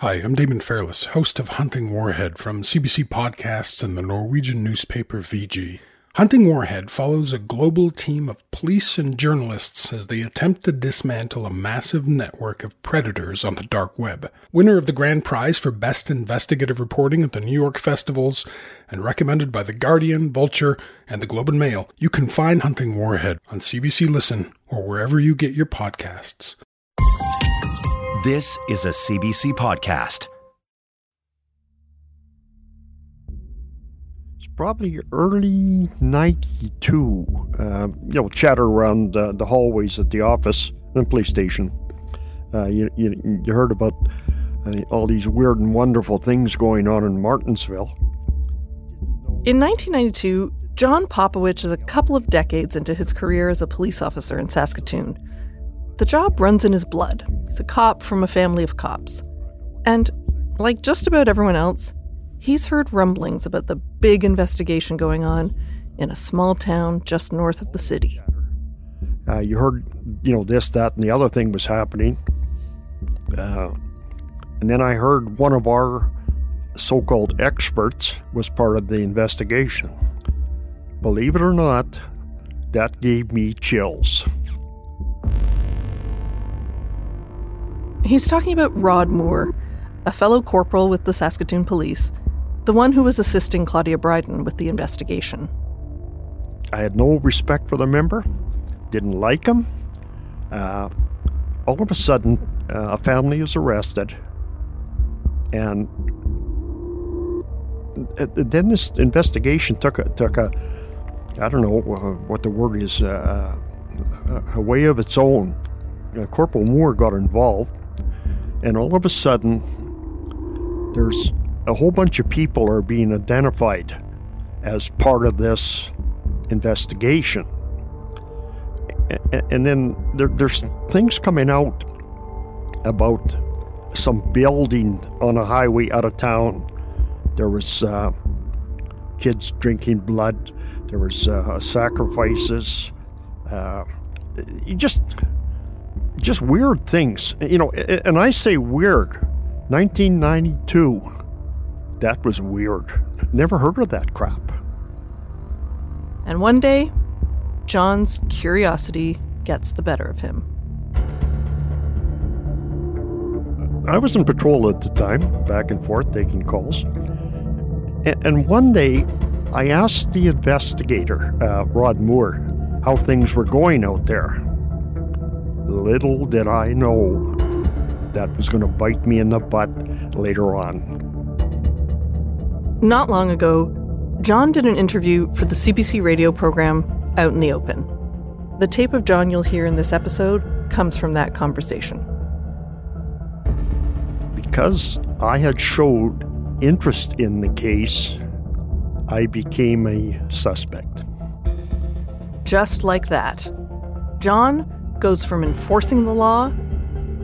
Hi, I'm Damon Fairless, host of Hunting Warhead from CBC Podcasts and the Norwegian newspaper VG. Hunting Warhead follows a global team of police and journalists as they attempt to dismantle a massive network of predators on the dark web. Winner of the grand prize for best investigative reporting at the New York festivals and recommended by The Guardian, Vulture, and the Globe and Mail, you can find Hunting Warhead on CBC Listen or wherever you get your podcasts. This is a CBC podcast. It's probably early 92. Uh, you know, chatter around uh, the hallways at the office and police station. Uh, you, you, you, heard about uh, all these weird and wonderful things going on in Martensville. In 1992, John Popowich is a couple of decades into his career as a police officer in Saskatoon. The job runs in his blood. He's a cop from a family of cops. And, like just about everyone else, he's heard rumblings about the big investigation going on in a small town just north of the city. Uh, you heard, you know, this, that, and the other thing was happening. Uh, and then I heard one of our so called experts was part of the investigation. Believe it or not, that gave me chills. He's talking about Rod Moore, a fellow corporal with the Saskatoon Police, the one who was assisting Claudia Bryden with the investigation. I had no respect for the member, didn't like him. Uh, all of a sudden, uh, a family is arrested, and then this investigation took a took a I don't know what the word is uh, a way of its own. Uh, Corporal Moore got involved, and all of a sudden, there's a whole bunch of people are being identified as part of this investigation. And then there's things coming out about some building on a highway out of town. There was uh, kids drinking blood. There was uh, sacrifices. Uh, you just just weird things. You know, and I say weird. 1992. That was weird. Never heard of that crap. And one day, John's curiosity gets the better of him. I was in patrol at the time, back and forth taking calls. And one day, I asked the investigator, uh, Rod Moore, how things were going out there. Little did I know that was going to bite me in the butt later on. Not long ago, John did an interview for the CBC radio program Out in the Open. The tape of John you'll hear in this episode comes from that conversation. Because I had showed interest in the case, I became a suspect. Just like that, John goes from enforcing the law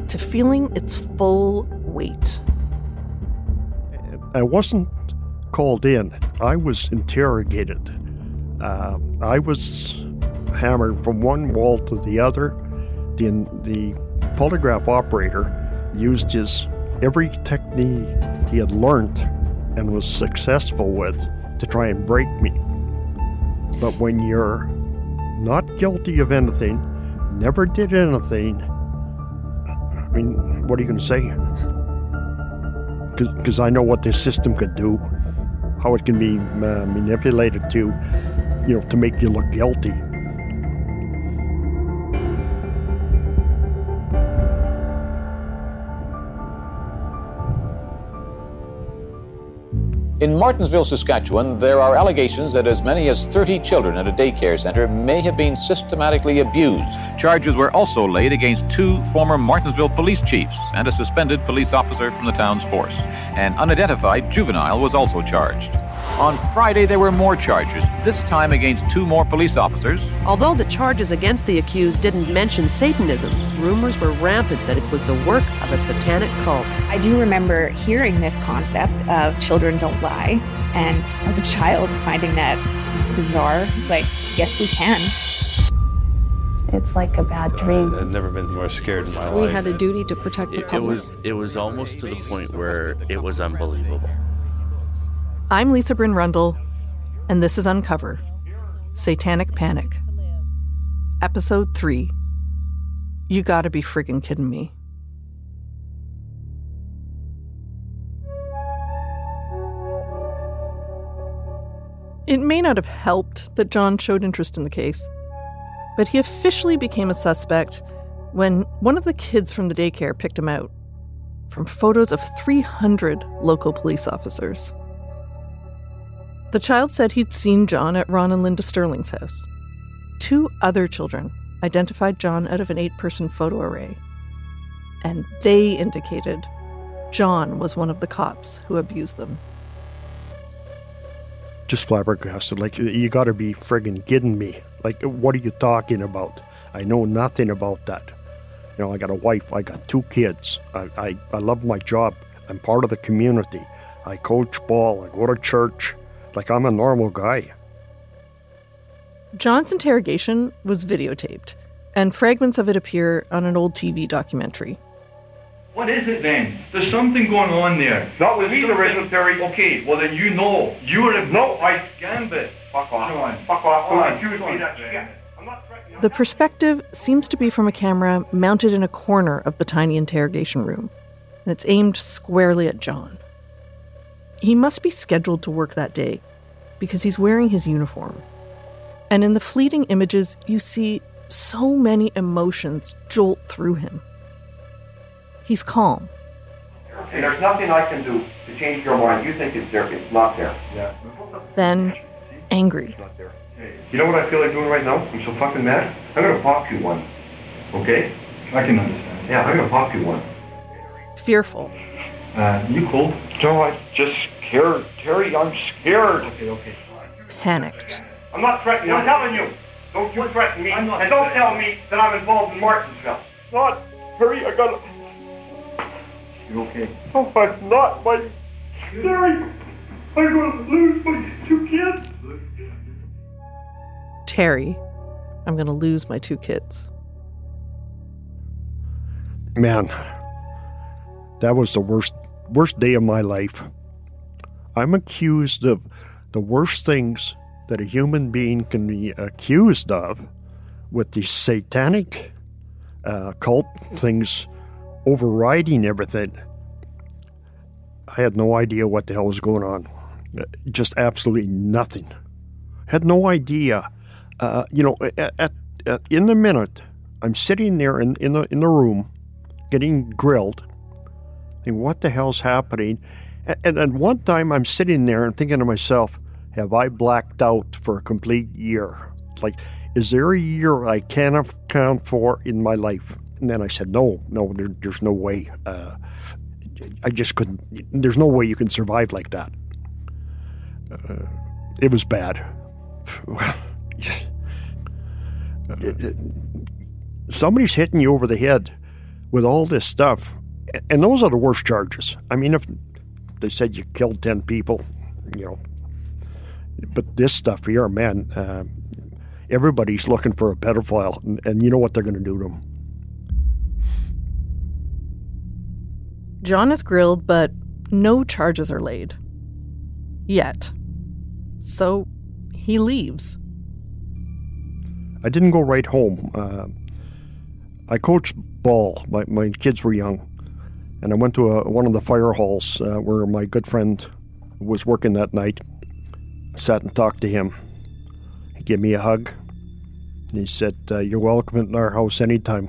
to feeling its full weight. I wasn't called in, I was interrogated. Uh, I was hammered from one wall to the other. The, the polygraph operator used his every technique he had learned and was successful with to try and break me. But when you're not guilty of anything, never did anything. I mean, what are you going to say? Because I know what this system could do, how it can be uh, manipulated to, you know, to make you look guilty. In Martensville, Saskatchewan, there are allegations that as many as 30 children at a daycare center may have been systematically abused. Charges were also laid against two former Martensville police chiefs and a suspended police officer from the town's force. An unidentified juvenile was also charged. On Friday, there were more charges, this time against two more police officers. Although the charges against the accused didn't mention Satanism, rumors were rampant that it was the work of a satanic cult. I do remember hearing this concept of children don't lie, and as a child finding that bizarre, like, yes, we can. It's like a bad uh, dream. I've never been more scared in my life. We had a duty to protect the public. It was, it was almost to the point where it was unbelievable. I'm Lisa Bryn Rundle, and this is Uncover Satanic Panic. Episode 3 You Gotta Be Friggin' Kidding Me. It may not have helped that John showed interest in the case, but he officially became a suspect when one of the kids from the daycare picked him out from photos of 300 local police officers. The child said he'd seen John at Ron and Linda Sterling's house. Two other children identified John out of an eight person photo array, and they indicated John was one of the cops who abused them just flabbergasted. Like, you gotta be friggin' kidding me. Like, what are you talking about? I know nothing about that. You know, I got a wife, I got two kids. I, I, I love my job. I'm part of the community. I coach ball, I go to church. Like, I'm a normal guy. John's interrogation was videotaped, and fragments of it appear on an old TV documentary. What is it then? There's something going on there. Not with me, the original theory. Okay, well then you know. You would have no. I scanned it. Fuck off. John. Fuck off. Don't on, accuse me that shit. I'm not the perspective seems to be from a camera mounted in a corner of the tiny interrogation room, and it's aimed squarely at John. He must be scheduled to work that day because he's wearing his uniform. And in the fleeting images, you see so many emotions jolt through him. He's calm. Okay, there's nothing I can do to change your mind. You think it's there. It's not there. Yeah. Then, angry. You know what I feel like doing right now? I'm so fucking mad. I'm gonna pop you one. Okay? I can understand. Yeah, I'm gonna pop you one. Fearful. Uh, you cool? No, I just scared. Terry, I'm scared. Okay, okay. Panicked. I'm not threatening you. I'm telling you. Don't you threaten me. I'm not and don't tell me that I'm involved in Martensville. Not. Terry, I gotta. You okay? Oh, I'm not. My. Terry, I'm gonna lose my two kids. Terry, I'm gonna lose my two kids. Man, that was the worst worst day of my life. I'm accused of the worst things that a human being can be accused of with these satanic uh, cult things overriding everything. I had no idea what the hell was going on. Just absolutely nothing. Had no idea. Uh, you know, at, at, at, in the minute, I'm sitting there in, in the in the room, getting grilled. Thinking, what the hell's happening? And, and at one time, I'm sitting there and thinking to myself, have I blacked out for a complete year? Like, is there a year I can't account for in my life? And then I said, no, no, there, there's no way. Uh, I just couldn't. There's no way you can survive like that. Uh, it was bad. somebody's hitting you over the head with all this stuff, and those are the worst charges. I mean, if they said you killed ten people, you know, but this stuff here, man, uh, everybody's looking for a pedophile, and, and you know what they're going to do to them. John is grilled, but no charges are laid. Yet. So he leaves. I didn't go right home. Uh, I coached ball. My, my kids were young. And I went to a, one of the fire halls uh, where my good friend was working that night. Sat and talked to him. He gave me a hug. He said, uh, You're welcome in our house anytime.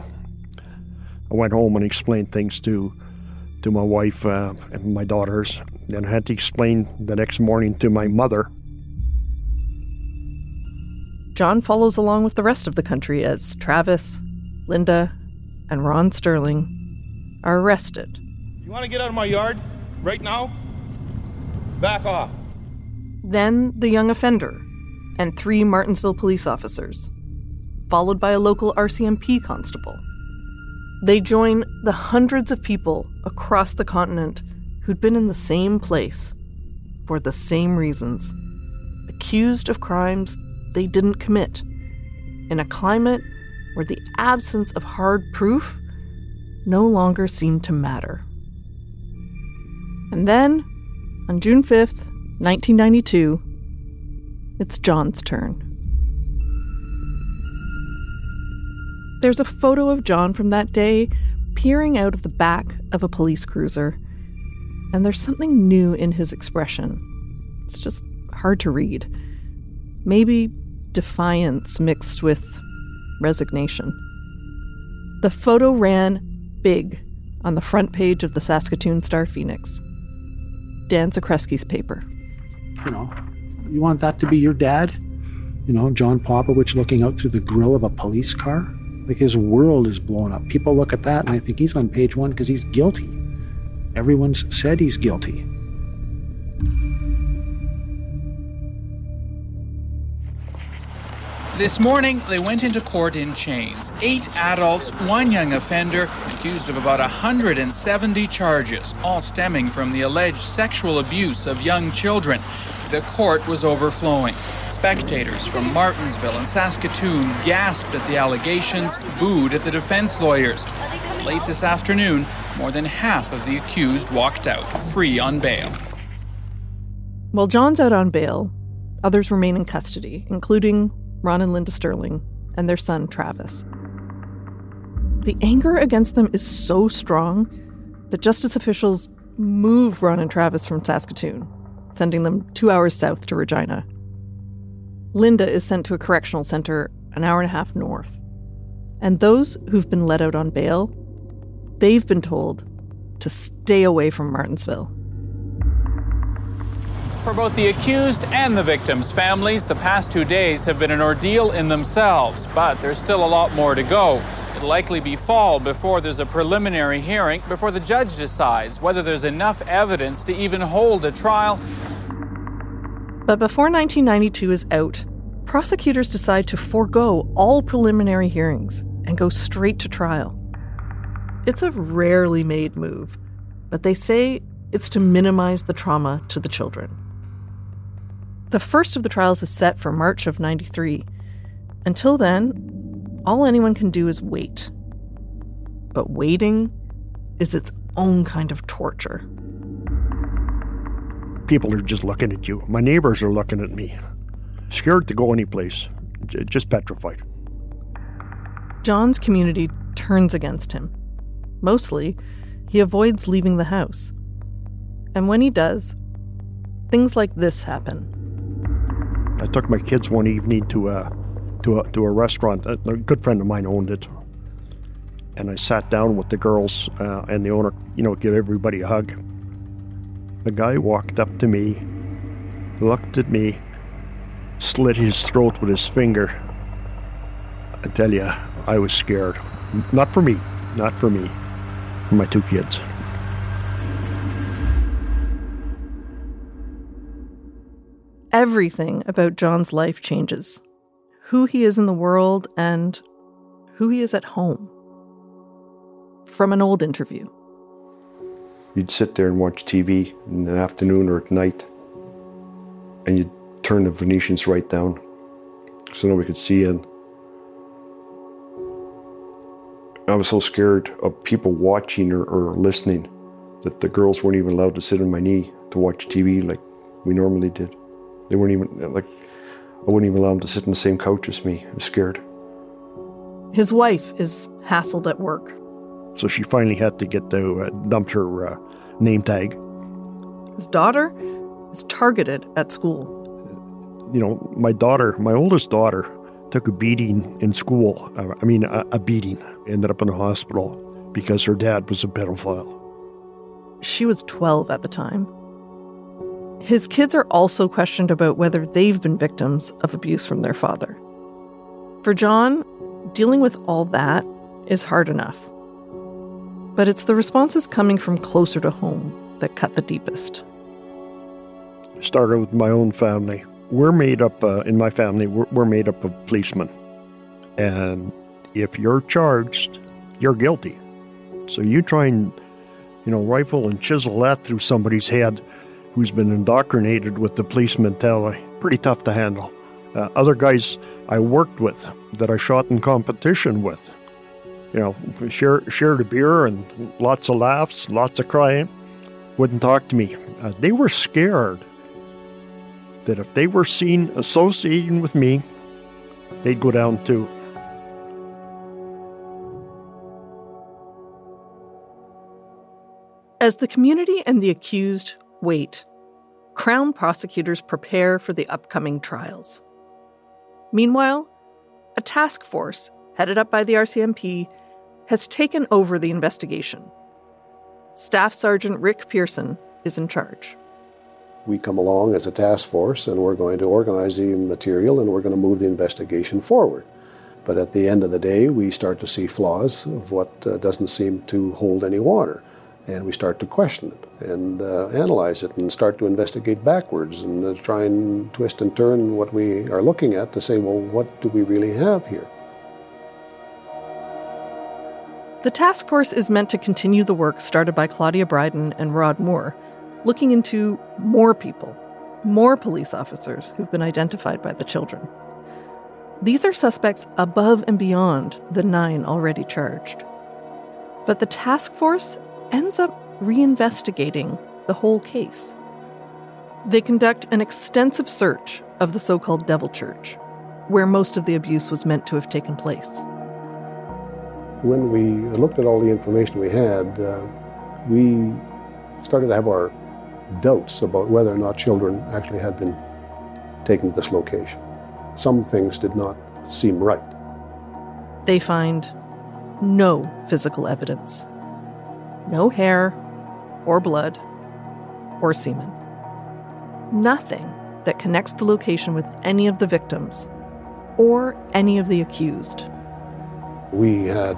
I went home and explained things to to my wife uh, and my daughters. Then I had to explain the next morning to my mother. John follows along with the rest of the country as Travis, Linda, and Ron Sterling are arrested. You want to get out of my yard right now? Back off. Then the young offender and three Martensville police officers, followed by a local RCMP constable. They join the hundreds of people across the continent who'd been in the same place for the same reasons, accused of crimes they didn't commit, in a climate where the absence of hard proof no longer seemed to matter. And then, on June 5th, 1992, it's John's turn. There's a photo of John from that day peering out of the back of a police cruiser, and there's something new in his expression. It's just hard to read. Maybe defiance mixed with resignation. The photo ran big on the front page of the Saskatoon Star Phoenix. Dan Zakreski's paper. You know, you want that to be your dad? You know, John Popowich looking out through the grill of a police car? Like his world is blown up. People look at that and I think he's on page one because he's guilty. Everyone's said he's guilty. This morning, they went into court in chains. Eight adults, one young offender, accused of about 170 charges, all stemming from the alleged sexual abuse of young children. The court was overflowing. Spectators from Martensville and Saskatoon gasped at the allegations, booed at the defense lawyers. Late this afternoon, more than half of the accused walked out, free on bail. While John's out on bail, others remain in custody, including Ron and Linda Sterling, and their son, Travis. The anger against them is so strong that justice officials move Ron and Travis from Saskatoon, sending them two hours south to Regina. Linda is sent to a correctional center an hour and a half north. And those who've been let out on bail, they've been told to stay away from Martensville. For both the accused and the victims' families, the past two days have been an ordeal in themselves, but there's still a lot more to go. It'll likely be fall before there's a preliminary hearing, before the judge decides whether there's enough evidence to even hold a trial. But before 1992 is out, prosecutors decide to forego all preliminary hearings and go straight to trial. It's a rarely made move, but they say it's to minimize the trauma to the children. The first of the trials is set for March of 93. Until then, all anyone can do is wait. But waiting is its own kind of torture. People are just looking at you. My neighbors are looking at me, scared to go anyplace, j- just petrified. John's community turns against him. Mostly, he avoids leaving the house. And when he does, things like this happen. I took my kids one evening to a to a, to a restaurant. A, good friend of mine owned it, and I sat down with the girls uh, and the owner. You know, give everybody a hug. The guy walked up to me, looked at me, slit his throat with his finger. I tell you, I was scared. Not for me, not for me, for my two kids. Everything about John's life changes who he is in the world and who he is at home. From an old interview. You'd sit there and watch TV in the afternoon or at night, and you'd turn the Venetians right down so nobody could see in. I was so scared of people watching or, or listening that the girls weren't even allowed to sit on my knee to watch TV like we normally did. They weren't even like I wouldn't even allow them to sit in the same couch as me. I was scared. His wife is hassled at work. So she finally had to get to uh, dump her uh, name tag. His daughter is targeted at school. You know, my daughter, my oldest daughter, took a beating in school. Uh, I mean, a, a beating. Ended up in the hospital because her dad was a pedophile. She was 12 at the time. His kids are also questioned about whether they've been victims of abuse from their father. For John, dealing with all that is hard enough. But it's the responses coming from closer to home that cut the deepest. Started with my own family. We're made up, uh, in my family, we're, we're made up of policemen. And if you're charged, you're guilty. So you try and, you know, rifle and chisel that through somebody's head who's been indoctrinated with the police mentality. Pretty tough to handle. Uh, other guys I worked with, that I shot in competition with. You know, share, shared a beer and lots of laughs, lots of crying. Wouldn't talk to me. Uh, they were scared that if they were seen associating with me, they'd go down too. As the community and the accused wait, Crown prosecutors prepare for the upcoming trials. Meanwhile, a task force headed up by the RCMP has taken over the investigation. Staff Sergeant Rick Pearson is in charge. We come along as a task force and we're going to organize the material and we're going to move the investigation forward. But at the end of the day, we start to see flaws of what uh, doesn't seem to hold any water. And we start to question it and uh, analyze it and start to investigate backwards and uh, try and twist and turn what we are looking at to say, well, what do we really have here? The task force is meant to continue the work started by Claudia Bryden and Rod Moore, looking into more people, more police officers who've been identified by the children. These are suspects above and beyond the nine already charged. But the task force ends up reinvestigating the whole case. They conduct an extensive search of the so called Devil Church, where most of the abuse was meant to have taken place. When we looked at all the information we had, uh, we started to have our doubts about whether or not children actually had been taken to this location. Some things did not seem right. They find no physical evidence no hair, or blood, or semen. Nothing that connects the location with any of the victims or any of the accused. We had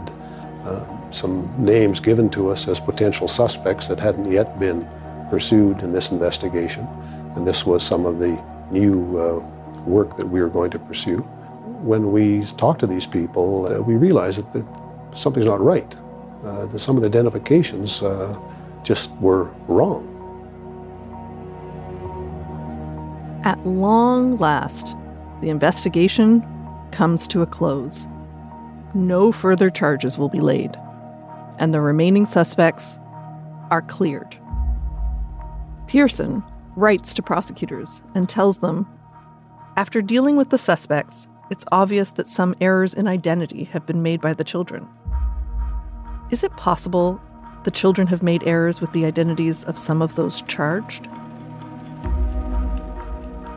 uh, some names given to us as potential suspects that hadn't yet been pursued in this investigation, and this was some of the new uh, work that we were going to pursue. When we talked to these people, uh, we realized that the, something's not right. Uh, some of the identifications uh, just were wrong. At long last, the investigation comes to a close. No further charges will be laid, and the remaining suspects are cleared. Pearson writes to prosecutors and tells them after dealing with the suspects, it's obvious that some errors in identity have been made by the children. Is it possible the children have made errors with the identities of some of those charged?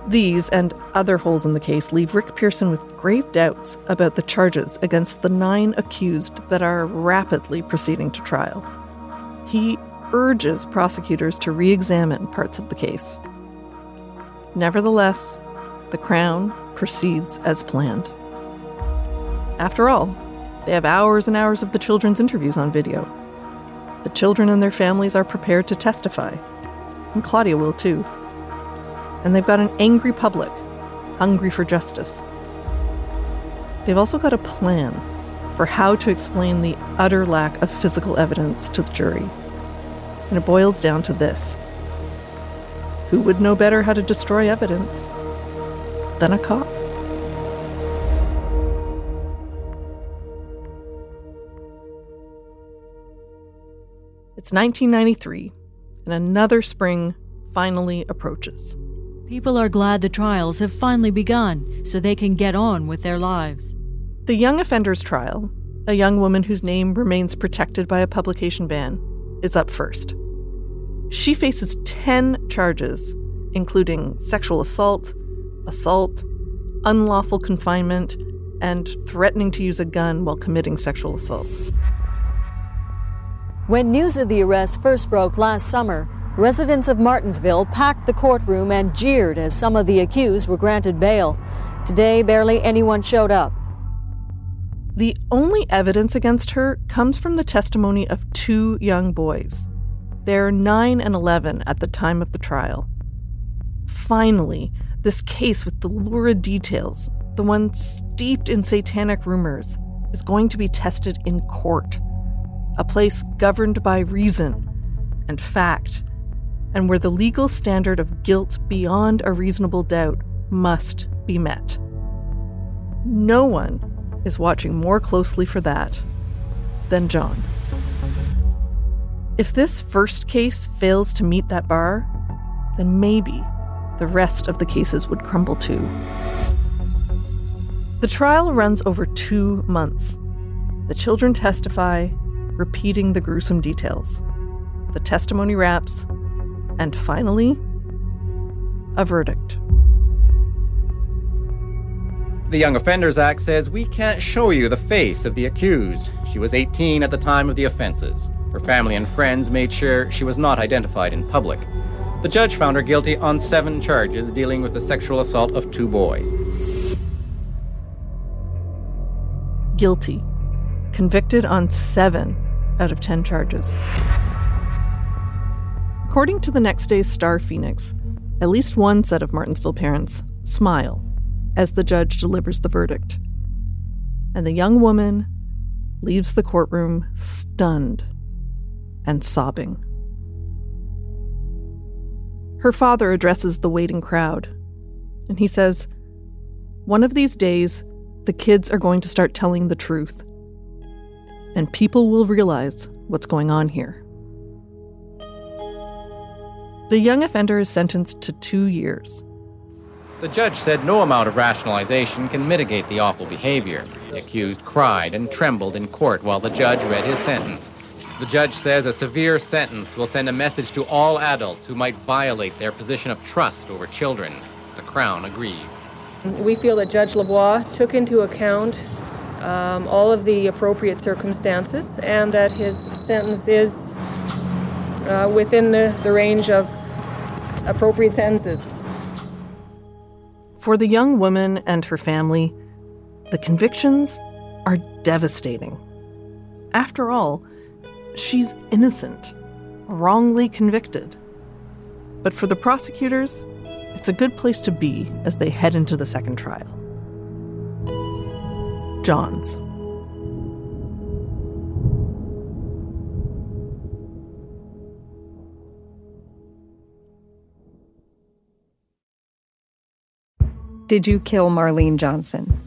These and other holes in the case leave Rick Pearson with grave doubts about the charges against the nine accused that are rapidly proceeding to trial. He urges prosecutors to re examine parts of the case. Nevertheless, the Crown proceeds as planned. After all, they have hours and hours of the children's interviews on video. The children and their families are prepared to testify, and Claudia will too. And they've got an angry public, hungry for justice. They've also got a plan for how to explain the utter lack of physical evidence to the jury. And it boils down to this Who would know better how to destroy evidence than a cop? It's 1993, and another spring finally approaches. People are glad the trials have finally begun so they can get on with their lives. The Young Offenders Trial, a young woman whose name remains protected by a publication ban, is up first. She faces 10 charges, including sexual assault, assault, unlawful confinement, and threatening to use a gun while committing sexual assault. When news of the arrest first broke last summer, residents of Martensville packed the courtroom and jeered as some of the accused were granted bail. Today, barely anyone showed up. The only evidence against her comes from the testimony of two young boys. They're 9 and 11 at the time of the trial. Finally, this case with the lurid details, the one steeped in satanic rumors, is going to be tested in court a place governed by reason and fact, and where the legal standard of guilt beyond a reasonable doubt must be met. No one is watching more closely for that than John. If this first case fails to meet that bar, then maybe the rest of the cases would crumble too. The trial runs over two months. The children testify, repeating the gruesome details. The testimony wraps, and finally, a verdict. The Young Offenders Act says we can't show you the face of the accused. She was 18 at the time of the offenses. Her family and friends made sure she was not identified in public. The judge found her guilty on seven charges dealing with the sexual assault of two boys. Guilty. Convicted on seven out of ten charges. According to the next day's Star Phoenix, at least one set of Martensville parents smile as the judge delivers the verdict. And the young woman leaves the courtroom stunned and sobbing. Her father addresses the waiting crowd, and he says, One of these days, the kids are going to start telling the truth, and people will realize what's going on here. The young offender is sentenced to two years. The judge said no amount of rationalization can mitigate the awful behavior. The accused cried and trembled in court while the judge read his sentence. The judge says a severe sentence will send a message to all adults who might violate their position of trust over children. The Crown agrees. We feel that Judge Lavoie took into account um, all of the appropriate circumstances and that his sentence is uh, within the, the range of appropriate sentences. For the young woman and her family, the convictions are devastating. After all, she's innocent, wrongly convicted. But for the prosecutors, it's a good place to be as they head into the second trial. John's. Did you kill Marlene Johnson?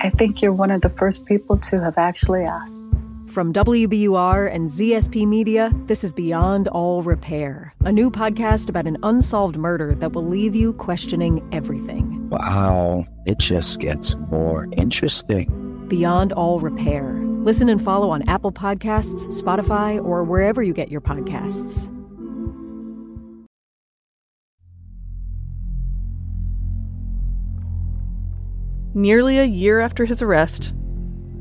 I think you're one of the first people to have actually asked. From WBUR and ZSP Media, this is Beyond All Repair, a new podcast about an unsolved murder that will leave you questioning everything. Wow, it just gets more interesting. Beyond All Repair. Listen and follow on Apple Podcasts, Spotify, or wherever you get your podcasts. Nearly a year after his arrest,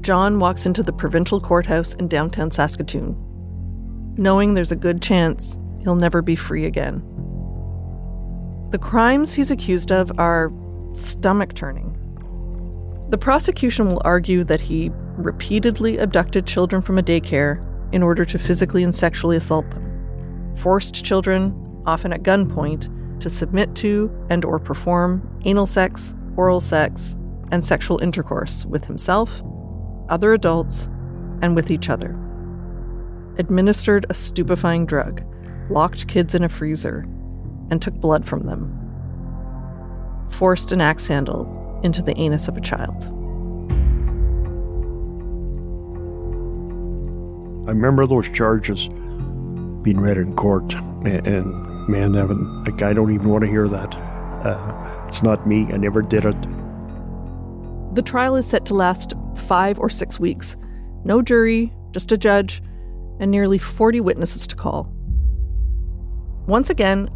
John walks into the provincial courthouse in downtown Saskatoon, knowing there's a good chance he'll never be free again. The crimes he's accused of are stomach turning. The prosecution will argue that he repeatedly abducted children from a daycare in order to physically and sexually assault them, forced children, often at gunpoint, to submit to and or perform anal sex, oral sex, and sexual intercourse with himself, other adults, and with each other. Administered a stupefying drug, locked kids in a freezer, and took blood from them. Forced an axe handle into the anus of a child. I remember those charges being read in court, and, and man, Evan, like I don't even want to hear that. Uh, it's not me. I never did it. The trial is set to last five or six weeks. No jury, just a judge, and nearly 40 witnesses to call. Once again,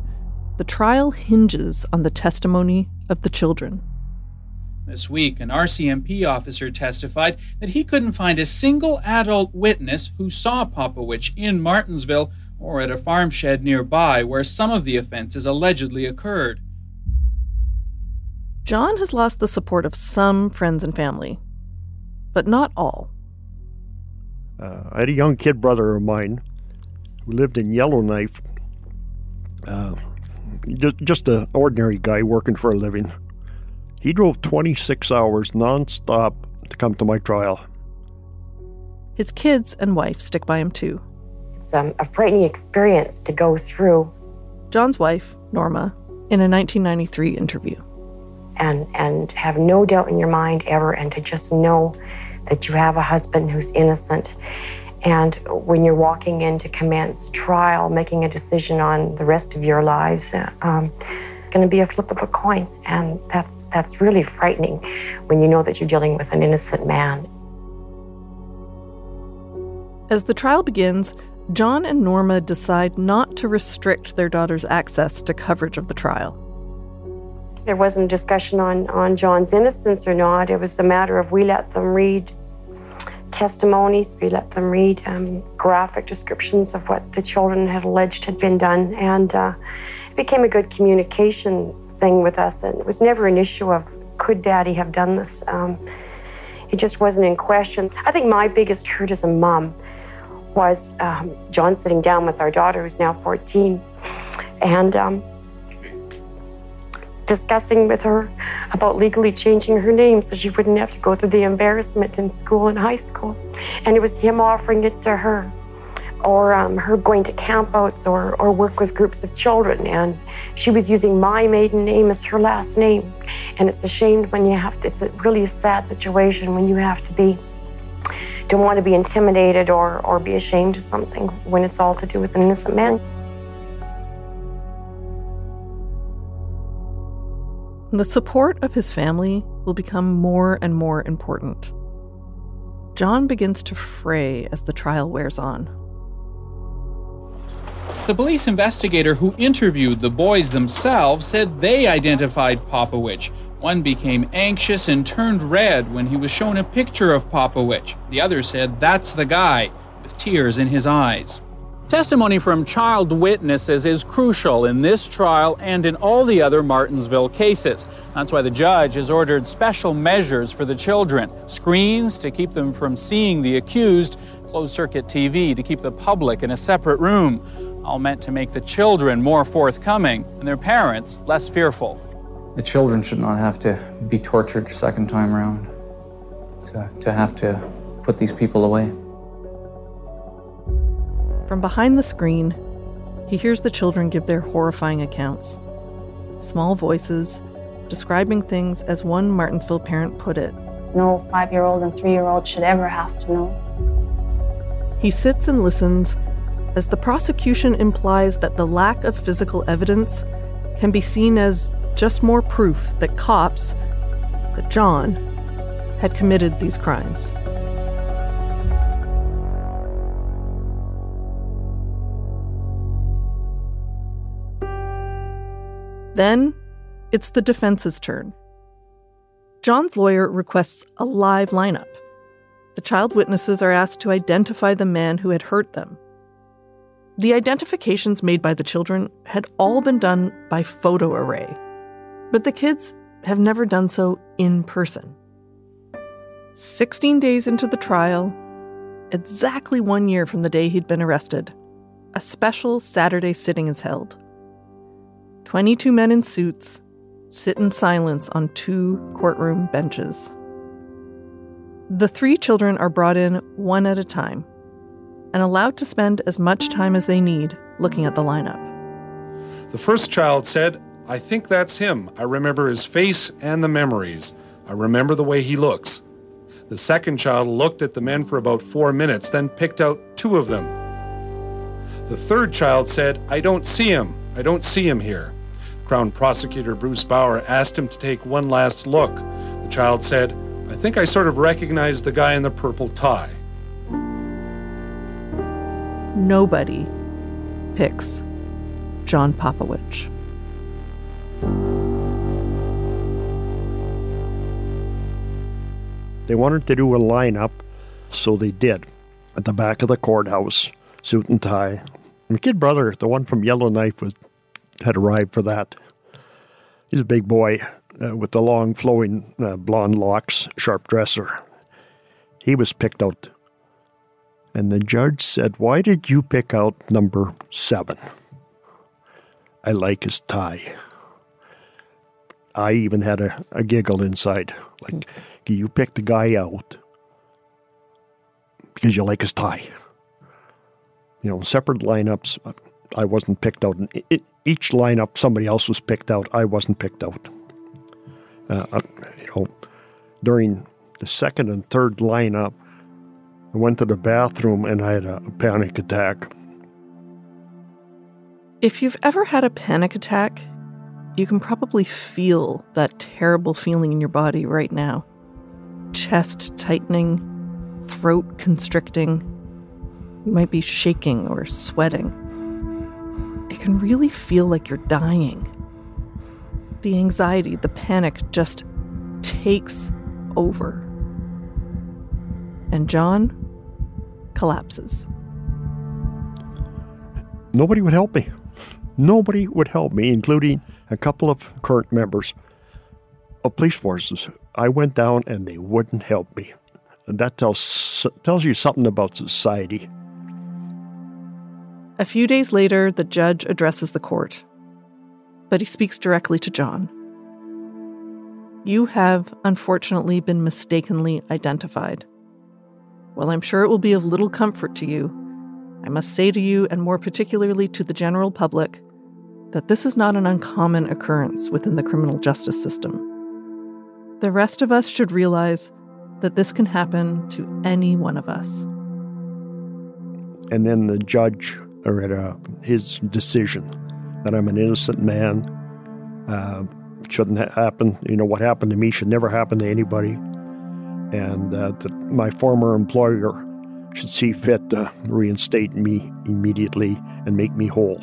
the trial hinges on the testimony of the children. This week, an RCMP officer testified that he couldn't find a single adult witness who saw Popowich in Martensville or at a farm shed nearby where some of the offenses allegedly occurred. John has lost the support of some friends and family, but not all. Uh, I had a young kid brother of mine who lived in Yellowknife. Uh, just, just an ordinary guy working for a living. He drove 26 hours nonstop to come to my trial. His kids and wife stick by him too. It's um, a frightening experience to go through. John's wife, Norma, in a 1993 interview. and, and have no doubt in your mind ever, and to just know that you have a husband who's innocent. And when you're walking in to commence trial, making a decision on the rest of your lives, um, it's going to be a flip of a coin, and that's that's really frightening when you know that you're dealing with an innocent man. As the trial begins, John and Norma decide not to restrict their daughter's access to coverage of the trial. There wasn't a discussion on, on John's innocence or not. It was a matter of we let them read testimonies, we let them read um, graphic descriptions of what the children had alleged had been done, and uh, it became a good communication thing with us. And it was never an issue of could Daddy have done this. Um, it just wasn't in question. I think my biggest hurt as a mom was um, John sitting down with our daughter, who's now 14, and um, discussing with her about legally changing her name so she wouldn't have to go through the embarrassment in school and high school. And it was him offering it to her, or um, her going to campouts or, or work with groups of children. And she was using my maiden name as her last name. And it's a shame when you have to, it's a really a sad situation when you have to be don't want to be intimidated or, or be ashamed of something when it's all to do with an innocent man. The support of his family will become more and more important. John begins to fray as the trial wears on. The police investigator who interviewed the boys themselves said they identified Popowich one became anxious and turned red when he was shown a picture of Popowich. The other said, That's the guy, with tears in his eyes. Testimony from child witnesses is crucial in this trial and in all the other Martensville cases. That's why the judge has ordered special measures for the children screens to keep them from seeing the accused, closed circuit TV to keep the public in a separate room, all meant to make the children more forthcoming and their parents less fearful. The children should not have to be tortured second time around, to, to have to put these people away. From behind the screen, he hears the children give their horrifying accounts. Small voices describing things as one Martensville parent put it. No five year old and three year old should ever have to know. He sits and listens as the prosecution implies that the lack of physical evidence can be seen as just more proof that cops, that John, had committed these crimes. Then it's the defense's turn. John's lawyer requests a live lineup. The child witnesses are asked to identify the man who had hurt them. The identifications made by the children had all been done by photo array, but the kids have never done so in person. 16 days into the trial, exactly one year from the day he'd been arrested, a special Saturday sitting is held. 22 men in suits sit in silence on two courtroom benches. The three children are brought in one at a time and allowed to spend as much time as they need looking at the lineup. The first child said, I think that's him. I remember his face and the memories. I remember the way he looks. The second child looked at the men for about four minutes, then picked out two of them. The third child said, I don't see him. I don't see him here. Crown Prosecutor Bruce Bauer asked him to take one last look. The child said, I think I sort of recognize the guy in the purple tie. Nobody picks John Popowich. They wanted to do a lineup, so they did. At the back of the courthouse, suit and tie. My kid brother, the one from Yellowknife, was had arrived for that. He's a big boy uh, with the long flowing uh, blonde locks, sharp dresser. He was picked out. And the judge said, Why did you pick out number seven? I like his tie. I even had a, a giggle inside. Like, you picked the guy out because you like his tie. You know, separate lineups. I wasn't picked out. In each lineup, somebody else was picked out. I wasn't picked out. Uh, you know, during the second and third lineup, I went to the bathroom and I had a panic attack. If you've ever had a panic attack, you can probably feel that terrible feeling in your body right now chest tightening, throat constricting. You might be shaking or sweating. Can really feel like you're dying. The anxiety, the panic just takes over. And John collapses. Nobody would help me. Nobody would help me, including a couple of current members of police forces. I went down and they wouldn't help me. And that tells, tells you something about society. A few days later, the judge addresses the court, but he speaks directly to John. You have, unfortunately, been mistakenly identified. While I'm sure it will be of little comfort to you, I must say to you, and more particularly to the general public, that this is not an uncommon occurrence within the criminal justice system. The rest of us should realize that this can happen to any one of us. And then the judge read uh, his decision that I'm an innocent man. Uh, shouldn't ha- happen. You know, what happened to me should never happen to anybody. And uh, that my former employer should see fit to reinstate me immediately and make me whole.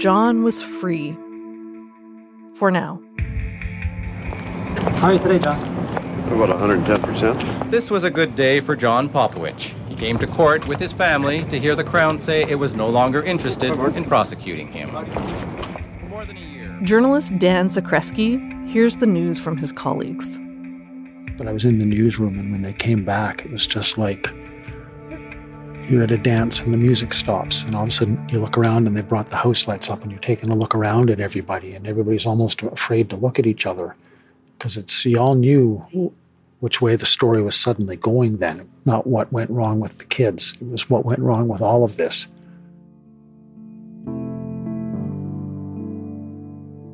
John was free. For now. How are you today, John? About 110%. This was a good day for John Popowich. He came to court with his family to hear the Crown say it was no longer interested in prosecuting him. Journalist Dan Zakreski hears the news from his colleagues. But I was in the newsroom, and when they came back, it was just like you're at a dance and the music stops, and all of a sudden you look around and they brought the house lights up, and you're taking a look around at everybody, and everybody's almost afraid to look at each other because it's you all knew which way the story was suddenly going then, not what went wrong with the kids. It was what went wrong with all of this.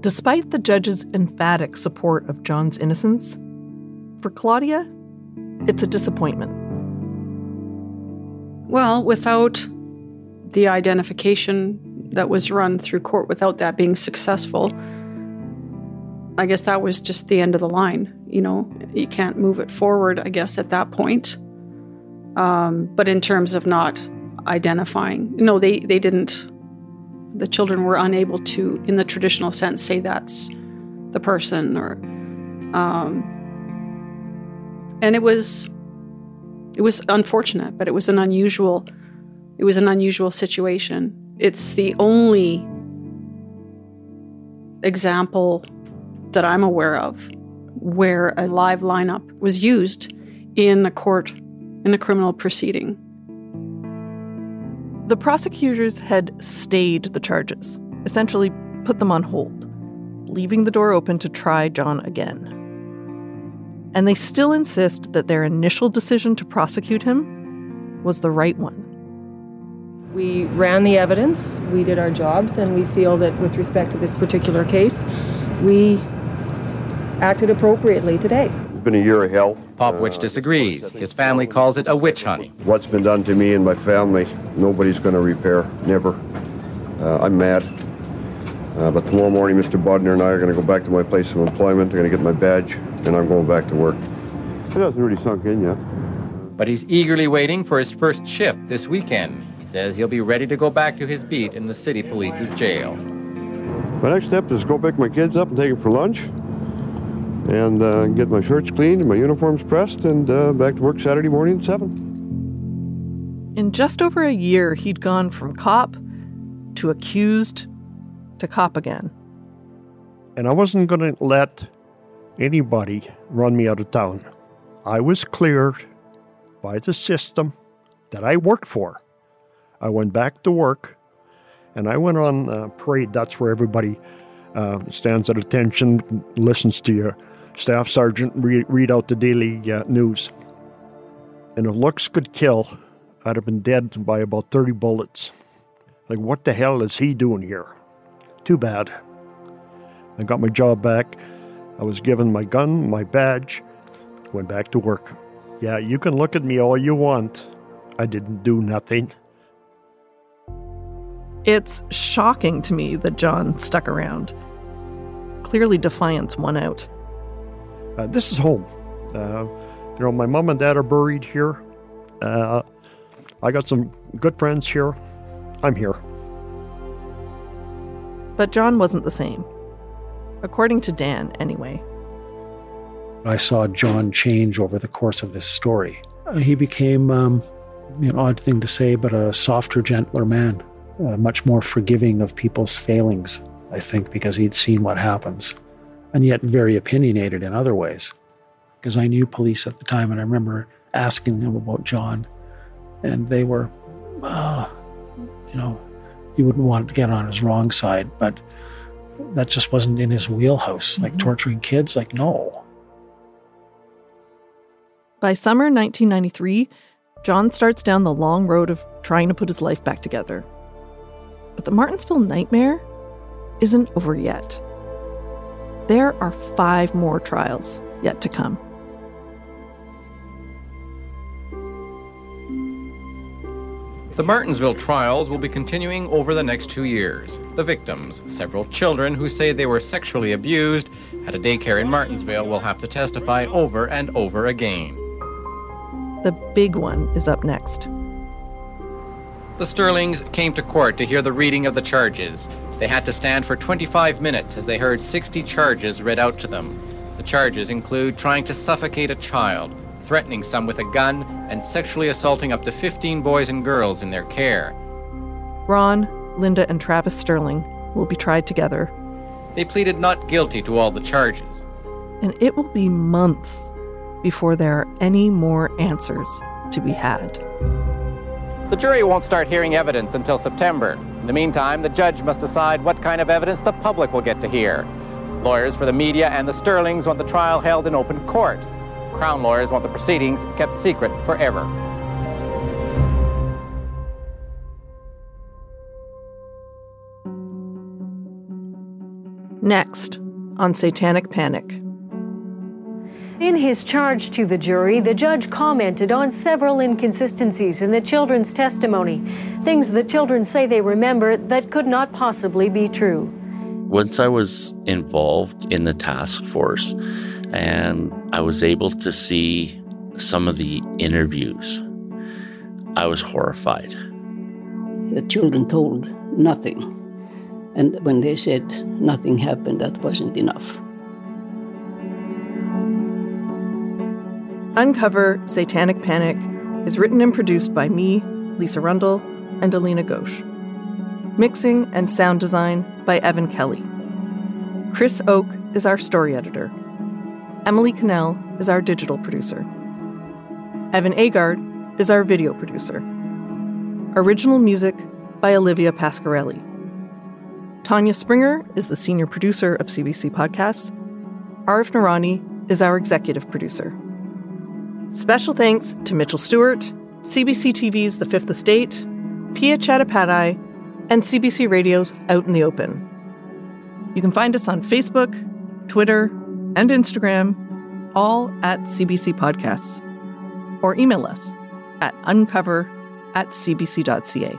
Despite the judge's emphatic support of John's innocence, for Claudia, it's a disappointment. Well, without the identification that was run through court, without that being successful, I guess that was just the end of the line. You know, you can't move it forward, I guess, at that point. Um, but in terms of not identifying, no, they, they didn't, the children were unable to, in the traditional sense, say that's the person or, um, and it was, it was unfortunate, but it was an unusual, it was an unusual situation. It's the only example that I'm aware of where a live lineup was used in a court in a criminal proceeding. The prosecutors had stayed the charges, essentially put them on hold, leaving the door open to try John again. And they still insist that their initial decision to prosecute him was the right one. We ran the evidence, we did our jobs, and we feel that with respect to this particular case, we acted appropriately today. It's been a year of hell. Popowich disagrees. His family calls it a witch hunt. What's been done to me and my family, nobody's going to repair. Never. Uh, I'm mad. Uh, but tomorrow morning, Mr. Bodner and I are going to go back to my place of employment. I'm going to get my badge, and I'm going back to work. It hasn't really sunk in yet. But he's eagerly waiting for his first shift this weekend. He says he'll be ready to go back to his beat in the city police's jail. My next step is go pick my kids up and take them for lunch and uh, get my shirts cleaned and my uniforms pressed and uh, back to work Saturday morning at 7. In just over a year, he'd gone from cop to accused to cop again. And I wasn't going to let anybody run me out of town. I was cleared by the system that I worked for. I went back to work and I went on uh, parade. That's where everybody uh, stands at attention, listens to your staff sergeant re- read out the daily uh, news. And if looks could kill, I'd have been dead by about 30 bullets. Like, what the hell is he doing here? Too bad. I got my job back. I was given my gun, my badge, went back to work. Yeah, you can look at me all you want. I didn't do nothing. It's shocking to me that John stuck around. Clearly, defiance won out. Uh, this is home. Uh, you know, my mom and dad are buried here. Uh, I got some good friends here. I'm here. But John wasn't the same. According to Dan, anyway. I saw John change over the course of this story. He became, um, you know, odd thing to say, but a softer, gentler man, uh, much more forgiving of people's failings, I think, because he'd seen what happens, and yet very opinionated in other ways. Because I knew police at the time, and I remember asking them about John, and they were, uh, you know, you wouldn't want to get on his wrong side, but that just wasn't in his wheelhouse. Like torturing kids, like, no. By summer 1993, John starts down the long road of trying to put his life back together. But the Martensville nightmare isn't over yet. There are five more trials yet to come. The Martensville trials will be continuing over the next two years. The victims, several children who say they were sexually abused at a daycare in Martensville, will have to testify over and over again. The big one is up next. The Sterlings came to court to hear the reading of the charges. They had to stand for 25 minutes as they heard 60 charges read out to them. The charges include trying to suffocate a child, threatening some with a gun, and sexually assaulting up to 15 boys and girls in their care. Ron, Linda, and Travis Sterling will be tried together, They pleaded not guilty to all the charges. and it will be months before there are any more answers to be had. The jury won't start hearing evidence until September. In the meantime, the judge must decide what kind of evidence the public will get to hear. Lawyers for the media and the Sterlings want the trial held in open court. Crown lawyers want the proceedings kept secret forever. Next, on Satanic Panic. In his charge to the jury, the judge commented on several inconsistencies in the children's testimony, things the children say they remember that could not possibly be true. Once I was involved in the task force and I was able to see some of the interviews, I was horrified. The children told nothing. And when they said nothing happened, that wasn't enough. Uncover Satanic Panic is written and produced by me, Lisa Rundle, and Alina Ghosh. Mixing and sound design by Evan Kelly. Chris Oke is our story editor. Emily Cannell is our digital producer. Evan Agard is our video producer. Original music by Olivia Pasquarelli. Tanya Springer is the senior producer of CBC Podcasts. Arif Noorani is our executive producer. Special thanks to Mitchell Stewart, CBC TV's The Fifth Estate, Pia Chattopadhyay, and CBC Radio's Out in the Open. You can find us on Facebook, Twitter, and Instagram, all at CBC Podcasts, or email us at uncover at cbc.ca.